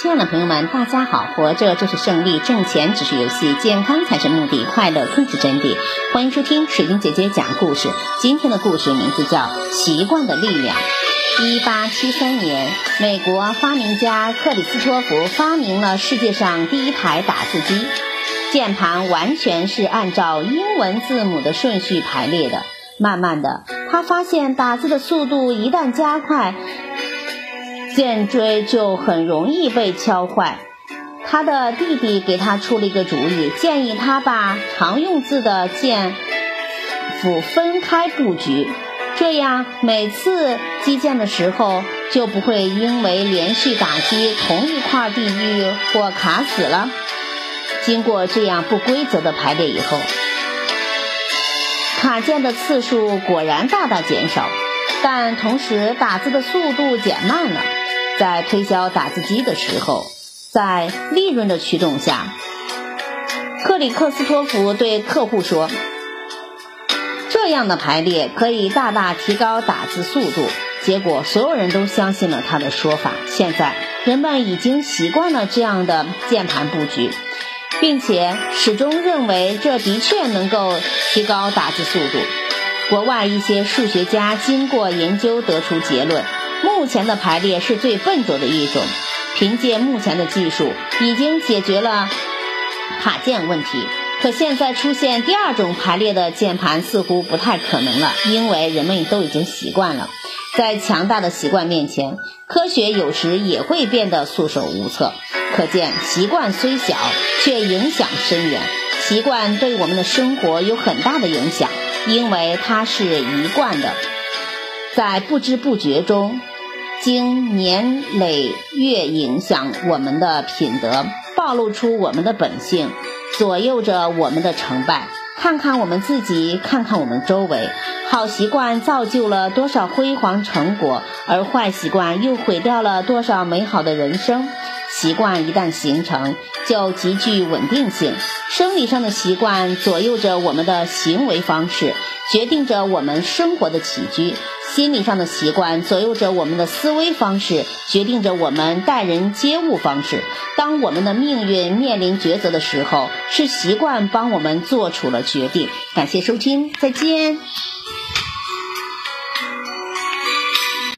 亲爱的朋友们，大家好！活着就是胜利，挣钱只是游戏，健康才是目的，快乐更是真谛。欢迎收听水晶姐姐讲故事。今天的故事名字叫《习惯的力量》。一八七三年，美国发明家克里斯托弗发明了世界上第一台打字机，键盘完全是按照英文字母的顺序排列的。慢慢的，他发现打字的速度一旦加快，剑锥就很容易被敲坏。他的弟弟给他出了一个主意，建议他把常用字的剑、斧分开布局，这样每次击剑的时候就不会因为连续打击同一块地域或卡死了。经过这样不规则的排列以后。卡剑的次数果然大大减少，但同时打字的速度减慢了。在推销打字机的时候，在利润的驱动下，克里克斯托弗对客户说：“这样的排列可以大大提高打字速度。”结果所有人都相信了他的说法。现在人们已经习惯了这样的键盘布局。并且始终认为这的确能够提高打字速度。国外一些数学家经过研究得出结论：目前的排列是最笨拙的一种。凭借目前的技术，已经解决了卡键问题。可现在出现第二种排列的键盘似乎不太可能了，因为人们都已经习惯了。在强大的习惯面前，科学有时也会变得束手无策。可见，习惯虽小，却影响深远。习惯对我们的生活有很大的影响，因为它是一贯的，在不知不觉中，经年累月影响我们的品德，暴露出我们的本性，左右着我们的成败。看看我们自己，看看我们周围，好习惯造就了多少辉煌成果，而坏习惯又毁掉了多少美好的人生。习惯一旦形成，就极具稳定性。生理上的习惯左右着我们的行为方式，决定着我们生活的起居；心理上的习惯左右着我们的思维方式，决定着我们待人接物方式。当我们的命运面临抉择的时候，是习惯帮我们做出了决定。感谢收听，再见。